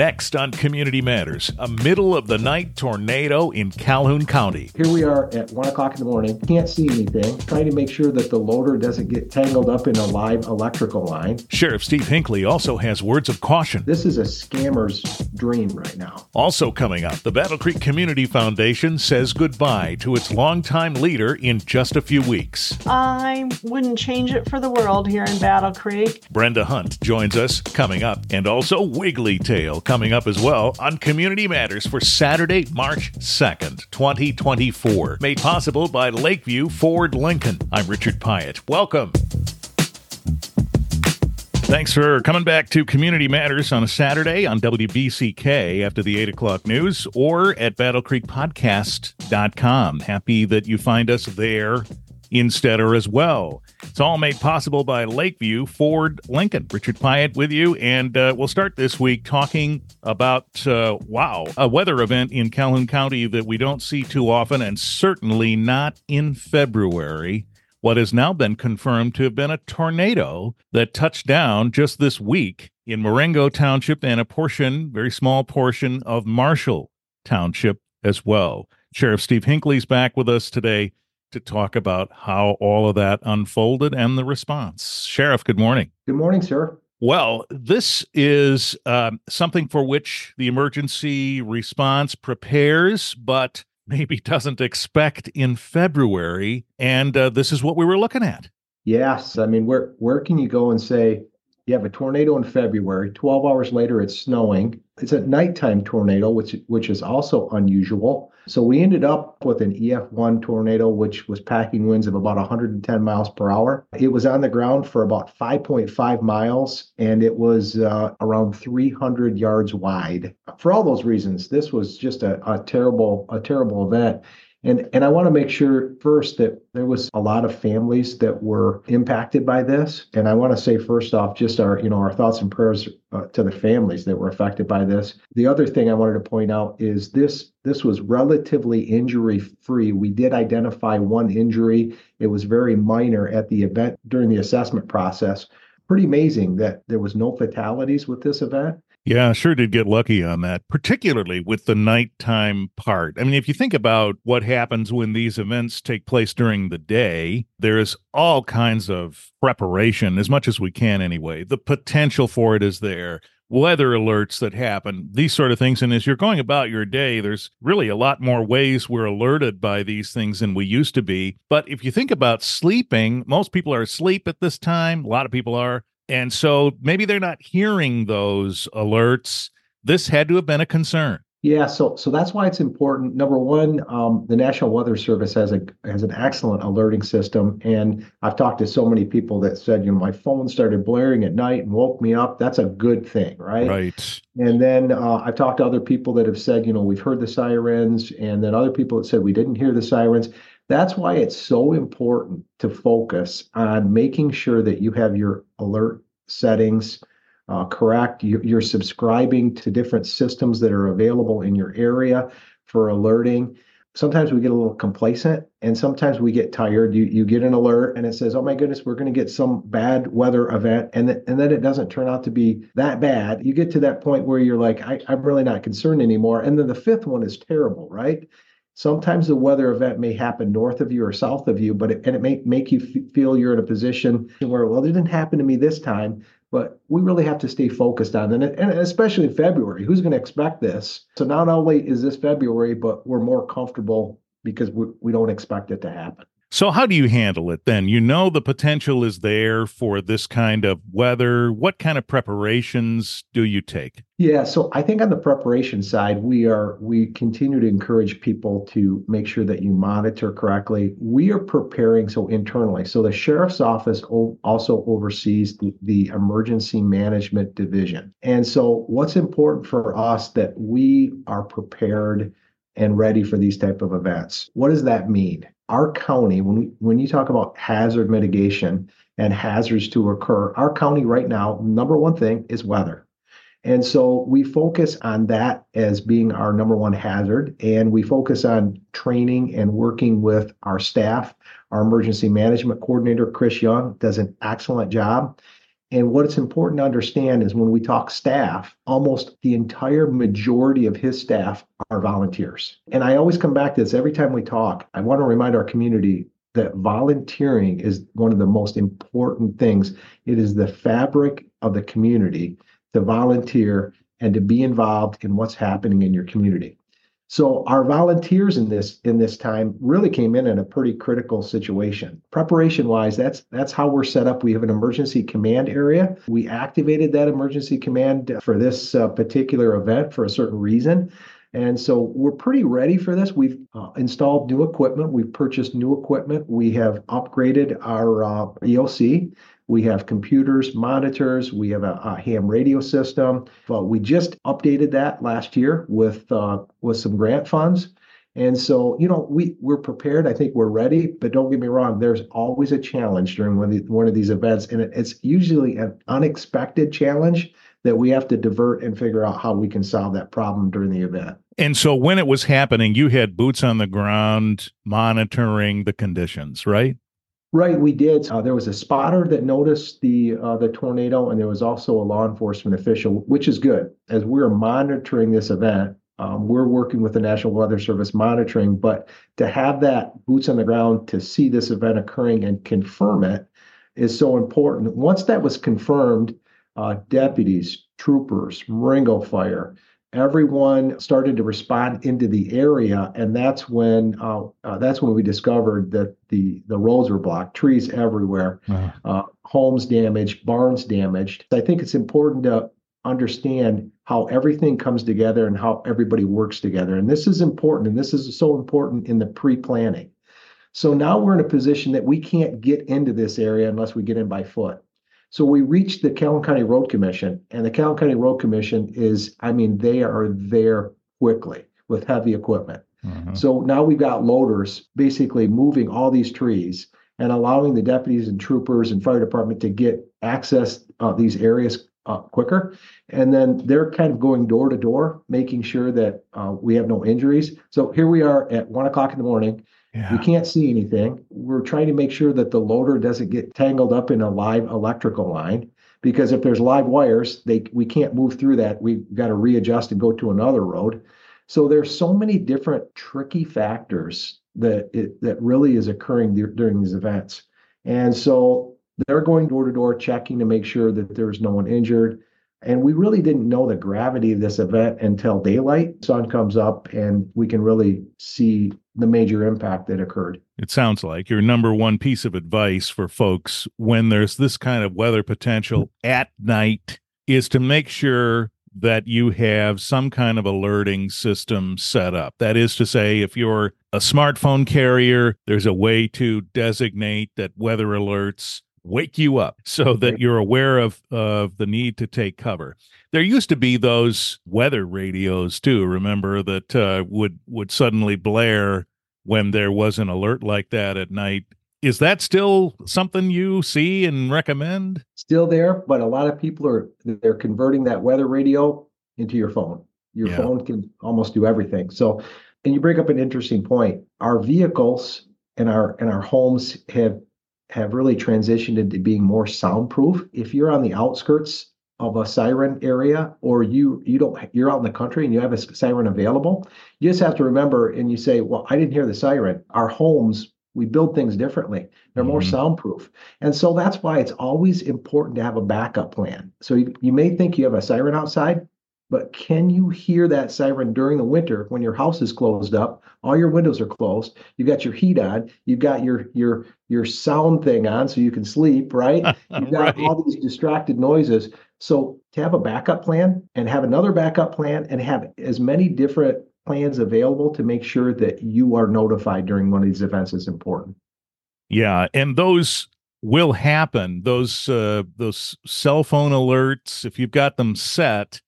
Next on Community Matters, a middle of the night tornado in Calhoun County. Here we are at one o'clock in the morning. Can't see anything. Trying to make sure that the loader doesn't get tangled up in a live electrical line. Sheriff Steve Hinkley also has words of caution. This is a scammer's dream right now. Also coming up, the Battle Creek Community Foundation says goodbye to its longtime leader in just a few weeks. I wouldn't change it for the world here in Battle Creek. Brenda Hunt joins us coming up, and also Wiggly Tail coming up as well on Community Matters for Saturday, March 2nd, 2024. Made possible by Lakeview Ford Lincoln. I'm Richard Piet. Welcome. Thanks for coming back to Community Matters on a Saturday on WBCK after the 8 o'clock news or at battlecreekpodcast.com. Happy that you find us there instead or as well. It's all made possible by Lakeview Ford Lincoln. Richard Piet with you, and uh, we'll start this week talking about, uh, wow, a weather event in Calhoun County that we don't see too often, and certainly not in February what has now been confirmed to have been a tornado that touched down just this week in Marengo Township and a portion, very small portion, of Marshall Township as well. Sheriff Steve Hinkley's back with us today to talk about how all of that unfolded and the response. Sheriff, good morning. Good morning, sir. Well, this is uh, something for which the emergency response prepares, but maybe doesn't expect in February. And uh, this is what we were looking at. Yes. I mean, where, where can you go and say, you have a tornado in February, 12 hours later, it's snowing. It's a nighttime tornado, which, which is also unusual. So we ended up with an EF1 tornado, which was packing winds of about 110 miles per hour. It was on the ground for about 5.5 miles and it was uh, around 300 yards wide. For all those reasons, this was just a, a terrible, a terrible event. And and I want to make sure first that there was a lot of families that were impacted by this. And I want to say first off, just our you know our thoughts and prayers uh, to the families that were affected by this. The other thing I wanted to point out is this this was relatively injury free. We did identify one injury. It was very minor at the event during the assessment process. Pretty amazing that there was no fatalities with this event. Yeah, sure did get lucky on that, particularly with the nighttime part. I mean, if you think about what happens when these events take place during the day, there is all kinds of preparation, as much as we can anyway. The potential for it is there. Weather alerts that happen, these sort of things. And as you're going about your day, there's really a lot more ways we're alerted by these things than we used to be. But if you think about sleeping, most people are asleep at this time. A lot of people are. And so maybe they're not hearing those alerts. This had to have been a concern. Yeah, so so that's why it's important. Number one, um, the National Weather Service has a has an excellent alerting system, and I've talked to so many people that said, you know, my phone started blaring at night and woke me up. That's a good thing, right? Right. And then uh, I've talked to other people that have said, you know, we've heard the sirens, and then other people that said we didn't hear the sirens. That's why it's so important to focus on making sure that you have your alert settings uh, correct. You, you're subscribing to different systems that are available in your area for alerting. Sometimes we get a little complacent and sometimes we get tired. You, you get an alert and it says, oh my goodness, we're going to get some bad weather event. And, th- and then it doesn't turn out to be that bad. You get to that point where you're like, I, I'm really not concerned anymore. And then the fifth one is terrible, right? Sometimes the weather event may happen north of you or south of you, but it, and it may make you f- feel you're in a position where, well, it didn't happen to me this time, but we really have to stay focused on it, and especially in February. Who's going to expect this? So not only is this February, but we're more comfortable because we, we don't expect it to happen. So, how do you handle it then? You know, the potential is there for this kind of weather. What kind of preparations do you take? Yeah, so I think on the preparation side, we are we continue to encourage people to make sure that you monitor correctly. We are preparing so internally. So the sheriff's office also oversees the, the emergency management division. And so what's important for us that we are prepared and ready for these type of events. What does that mean? Our county, when we, when you talk about hazard mitigation and hazards to occur, our county right now, number one thing is weather. And so we focus on that as being our number one hazard. And we focus on training and working with our staff. Our emergency management coordinator, Chris Young, does an excellent job. And what it's important to understand is when we talk staff, almost the entire majority of his staff are volunteers. And I always come back to this every time we talk. I want to remind our community that volunteering is one of the most important things. It is the fabric of the community to volunteer and to be involved in what's happening in your community. So our volunteers in this in this time really came in in a pretty critical situation. Preparation wise, that's that's how we're set up. We have an emergency command area. We activated that emergency command for this uh, particular event for a certain reason. And so we're pretty ready for this. We've uh, installed new equipment. We've purchased new equipment. We have upgraded our uh, EOC. We have computers, monitors. We have a, a ham radio system. But we just updated that last year with uh, with some grant funds. And so, you know, we we're prepared. I think we're ready. But don't get me wrong. There's always a challenge during one of, the, one of these events, and it, it's usually an unexpected challenge that we have to divert and figure out how we can solve that problem during the event. And so when it was happening, you had boots on the ground monitoring the conditions, right? Right, we did. Uh, there was a spotter that noticed the uh, the tornado, and there was also a law enforcement official, which is good. As we're monitoring this event, um, we're working with the National Weather Service monitoring, but to have that boots on the ground to see this event occurring and confirm it is so important. Once that was confirmed, uh, deputies, troopers, Ringo Fire, everyone started to respond into the area, and that's when uh, uh, that's when we discovered that the the roads were blocked, trees everywhere, uh-huh. uh, homes damaged, barns damaged. I think it's important to understand how everything comes together and how everybody works together, and this is important, and this is so important in the pre-planning. So now we're in a position that we can't get into this area unless we get in by foot. So we reached the Calhoun County Road Commission, and the Calhoun County Road Commission is, I mean, they are there quickly with heavy equipment. Mm-hmm. So now we've got loaders basically moving all these trees and allowing the deputies and troopers and fire department to get access uh, these areas uh, quicker. And then they're kind of going door to door, making sure that uh, we have no injuries. So here we are at one o'clock in the morning. Yeah. We can't see anything. We're trying to make sure that the loader doesn't get tangled up in a live electrical line because if there's live wires, they we can't move through that. We've got to readjust and go to another road. So there's so many different tricky factors that it, that really is occurring during these events. And so they're going door to door checking to make sure that there's no one injured. And we really didn't know the gravity of this event until daylight. Sun comes up and we can really see the major impact that occurred. It sounds like your number one piece of advice for folks when there's this kind of weather potential at night is to make sure that you have some kind of alerting system set up. That is to say, if you're a smartphone carrier, there's a way to designate that weather alerts wake you up so that you're aware of of the need to take cover. There used to be those weather radios too. Remember that uh, would would suddenly blare when there was an alert like that at night. Is that still something you see and recommend? Still there, but a lot of people are they're converting that weather radio into your phone. Your yeah. phone can almost do everything. So, and you bring up an interesting point. Our vehicles and our and our homes have have really transitioned into being more soundproof. If you're on the outskirts of a siren area or you you don't you're out in the country and you have a siren available, you just have to remember and you say, well, I didn't hear the siren. Our homes we build things differently. They're more mm-hmm. soundproof. And so that's why it's always important to have a backup plan. So you, you may think you have a siren outside, but can you hear that siren during the winter when your house is closed up, all your windows are closed, you've got your heat on, you've got your your your sound thing on so you can sleep, right? You've got right. all these distracted noises. So to have a backup plan and have another backup plan and have as many different plans available to make sure that you are notified during one of these events is important. Yeah, and those will happen. Those uh, those cell phone alerts, if you've got them set,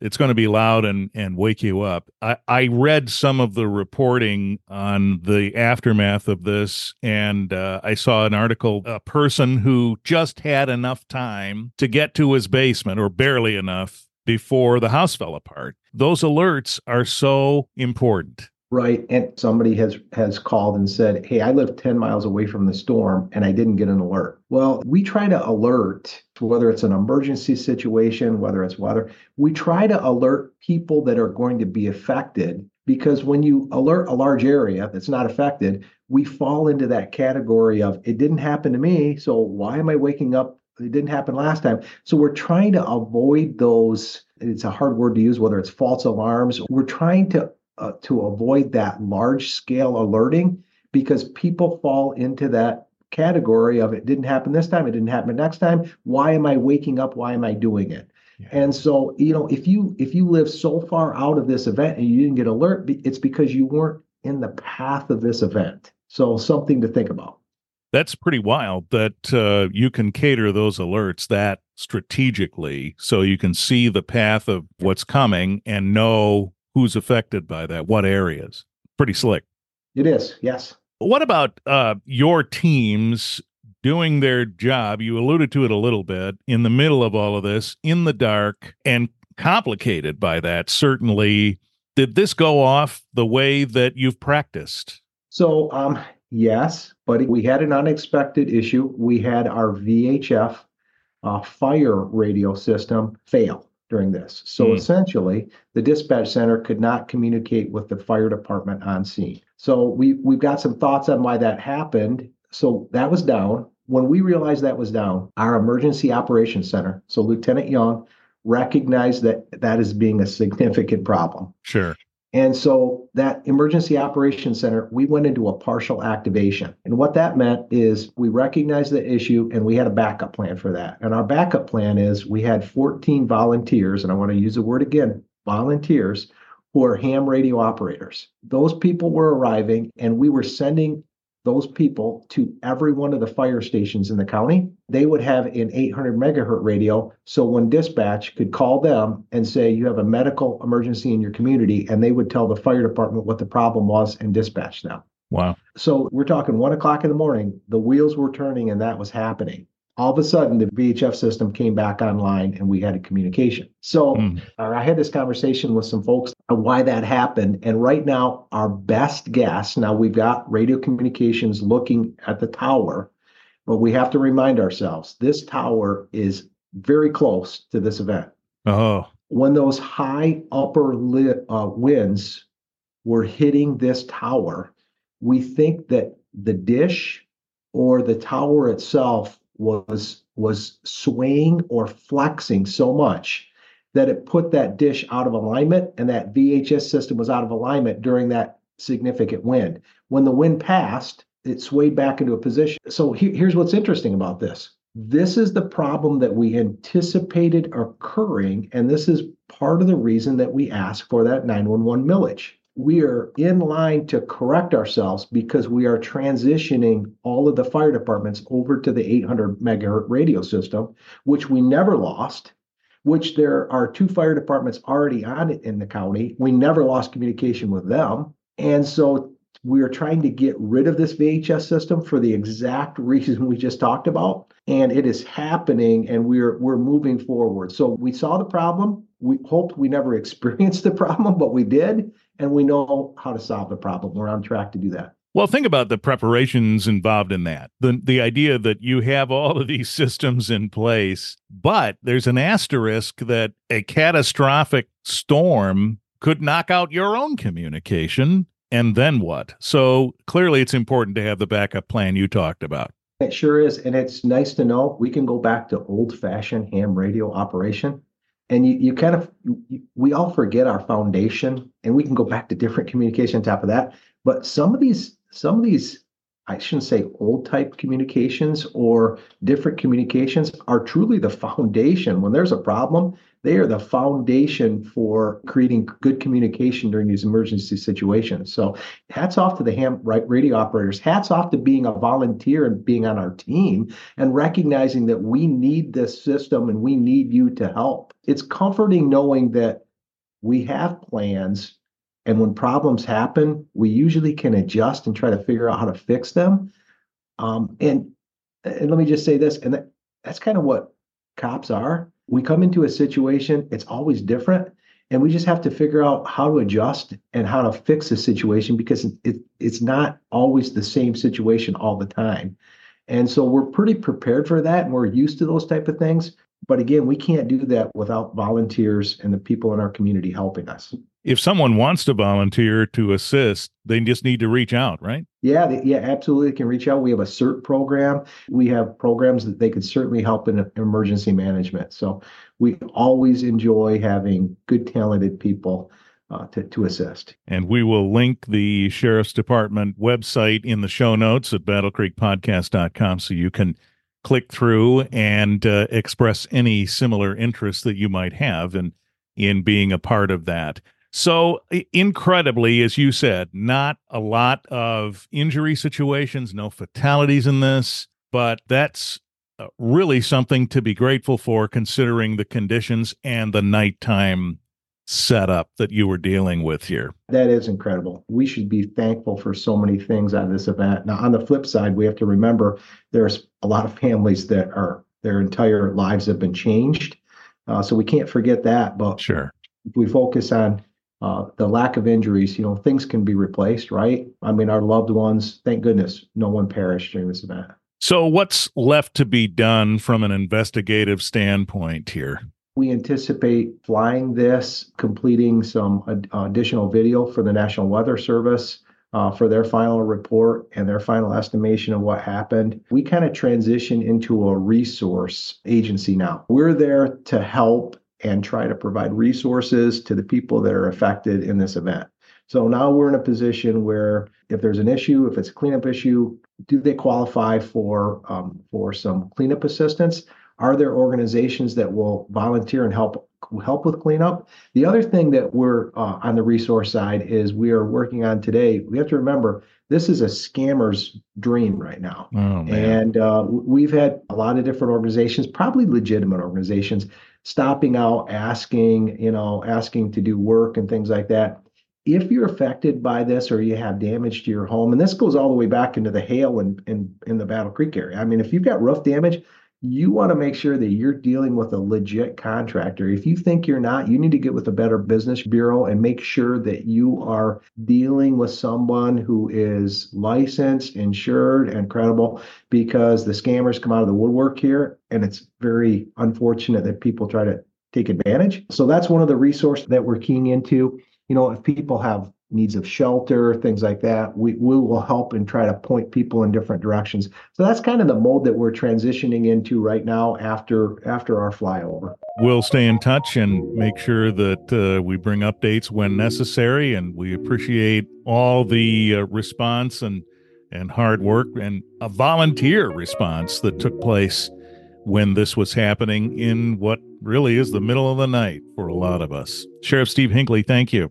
it's going to be loud and and wake you up. I, I read some of the reporting on the aftermath of this, and uh, I saw an article. A person who just had enough time to get to his basement, or barely enough, before the house fell apart. Those alerts are so important. Right. And somebody has has called and said, Hey, I live 10 miles away from the storm and I didn't get an alert. Well, we try to alert whether it's an emergency situation, whether it's weather, we try to alert people that are going to be affected because when you alert a large area that's not affected, we fall into that category of it didn't happen to me. So why am I waking up? It didn't happen last time. So we're trying to avoid those. It's a hard word to use, whether it's false alarms. We're trying to uh, to avoid that large scale alerting because people fall into that category of it didn't happen this time, it didn't happen next time. Why am I waking up? Why am I doing it? Yeah. And so, you know, if you if you live so far out of this event and you didn't get alert, it's because you weren't in the path of this event. So something to think about. That's pretty wild that uh, you can cater those alerts that strategically so you can see the path of what's coming and know who's affected by that, what areas. Pretty slick. It is, yes. What about uh, your teams doing their job? You alluded to it a little bit in the middle of all of this, in the dark, and complicated by that, certainly. Did this go off the way that you've practiced? So, um, yes, but we had an unexpected issue. We had our VHF uh, fire radio system fail during this. So mm. essentially, the dispatch center could not communicate with the fire department on scene. So we we've got some thoughts on why that happened. So that was down. When we realized that was down, our emergency operations center, so Lieutenant Young, recognized that that is being a significant problem. Sure. And so that emergency operations center, we went into a partial activation. And what that meant is we recognized the issue and we had a backup plan for that. And our backup plan is we had 14 volunteers, and I want to use the word again volunteers who are ham radio operators. Those people were arriving and we were sending those people to every one of the fire stations in the county. They would have an 800 megahertz radio. So when dispatch could call them and say, you have a medical emergency in your community, and they would tell the fire department what the problem was and dispatch them. Wow. So we're talking one o'clock in the morning, the wheels were turning and that was happening all of a sudden the VHF system came back online and we had a communication. So mm. uh, I had this conversation with some folks on why that happened. And right now, our best guess now we've got radio communications looking at the tower, but we have to remind ourselves this tower is very close to this event. Oh. When those high upper lit, uh, winds were hitting this tower, we think that the dish or the tower itself was was swaying or flexing so much that it put that dish out of alignment and that VHF system was out of alignment during that significant wind. When the wind passed, it swayed back into a position. So he, here's what's interesting about this. This is the problem that we anticipated occurring, and this is part of the reason that we asked for that 911 millage we are in line to correct ourselves because we are transitioning all of the fire departments over to the 800 megahertz radio system, which we never lost, which there are two fire departments already on it in the county. We never lost communication with them. And so we are trying to get rid of this VHF system for the exact reason we just talked about. And it is happening and we're we're moving forward. So we saw the problem. We hoped we never experienced the problem, but we did and we know how to solve the problem. We're on track to do that. Well, think about the preparations involved in that. The the idea that you have all of these systems in place, but there's an asterisk that a catastrophic storm could knock out your own communication and then what? So clearly it's important to have the backup plan you talked about. It sure is and it's nice to know we can go back to old-fashioned ham radio operation and you, you kind of you, we all forget our foundation and we can go back to different communication on top of that. But some of these some of these i shouldn't say old type communications or different communications are truly the foundation when there's a problem they are the foundation for creating good communication during these emergency situations. So hats off to the ham radio operators. Hats off to being a volunteer and being on our team and recognizing that we need this system and we need you to help. It's comforting knowing that we have plans and when problems happen, we usually can adjust and try to figure out how to fix them. Um, and and let me just say this, and that, that's kind of what cops are we come into a situation, it's always different. and we just have to figure out how to adjust and how to fix the situation because it, it's not always the same situation all the time and so we're pretty prepared for that and we're used to those type of things but again we can't do that without volunteers and the people in our community helping us if someone wants to volunteer to assist they just need to reach out right yeah they, yeah absolutely they can reach out we have a cert program we have programs that they could certainly help in emergency management so we always enjoy having good talented people uh, to, to assist. And we will link the Sheriff's Department website in the show notes at battlecreekpodcast.com so you can click through and uh, express any similar interest that you might have in in being a part of that. So incredibly, as you said, not a lot of injury situations, no fatalities in this, but that's uh, really something to be grateful for considering the conditions and the nighttime setup that you were dealing with here. That is incredible. We should be thankful for so many things out of this event. Now, on the flip side, we have to remember there's a lot of families that are their entire lives have been changed. Uh, so we can't forget that. But sure, if we focus on uh, the lack of injuries, you know, things can be replaced, right? I mean, our loved ones, thank goodness, no one perished during this event. So, what's left to be done from an investigative standpoint here? We anticipate flying this, completing some ad- additional video for the National Weather Service uh, for their final report and their final estimation of what happened. We kind of transition into a resource agency now. We're there to help and try to provide resources to the people that are affected in this event. So now we're in a position where if there's an issue, if it's a cleanup issue, do they qualify for um, for some cleanup assistance? Are there organizations that will volunteer and help help with cleanup? The other thing that we're uh, on the resource side is we are working on today. We have to remember this is a scammer's dream right now, oh, and uh, we've had a lot of different organizations, probably legitimate organizations, stopping out, asking, you know, asking to do work and things like that if you're affected by this or you have damage to your home, and this goes all the way back into the hail in, in, in the Battle Creek area. I mean, if you've got roof damage, you want to make sure that you're dealing with a legit contractor. If you think you're not, you need to get with a better business bureau and make sure that you are dealing with someone who is licensed, insured, and credible because the scammers come out of the woodwork here. And it's very unfortunate that people try to take advantage. So that's one of the resources that we're keying into. You know, if people have needs of shelter, things like that. We, we will help and try to point people in different directions. So that's kind of the mode that we're transitioning into right now after after our flyover. We'll stay in touch and make sure that uh, we bring updates when necessary. And we appreciate all the uh, response and and hard work and a volunteer response that took place when this was happening in what really is the middle of the night for a lot of us. Sheriff Steve Hinkley, thank you.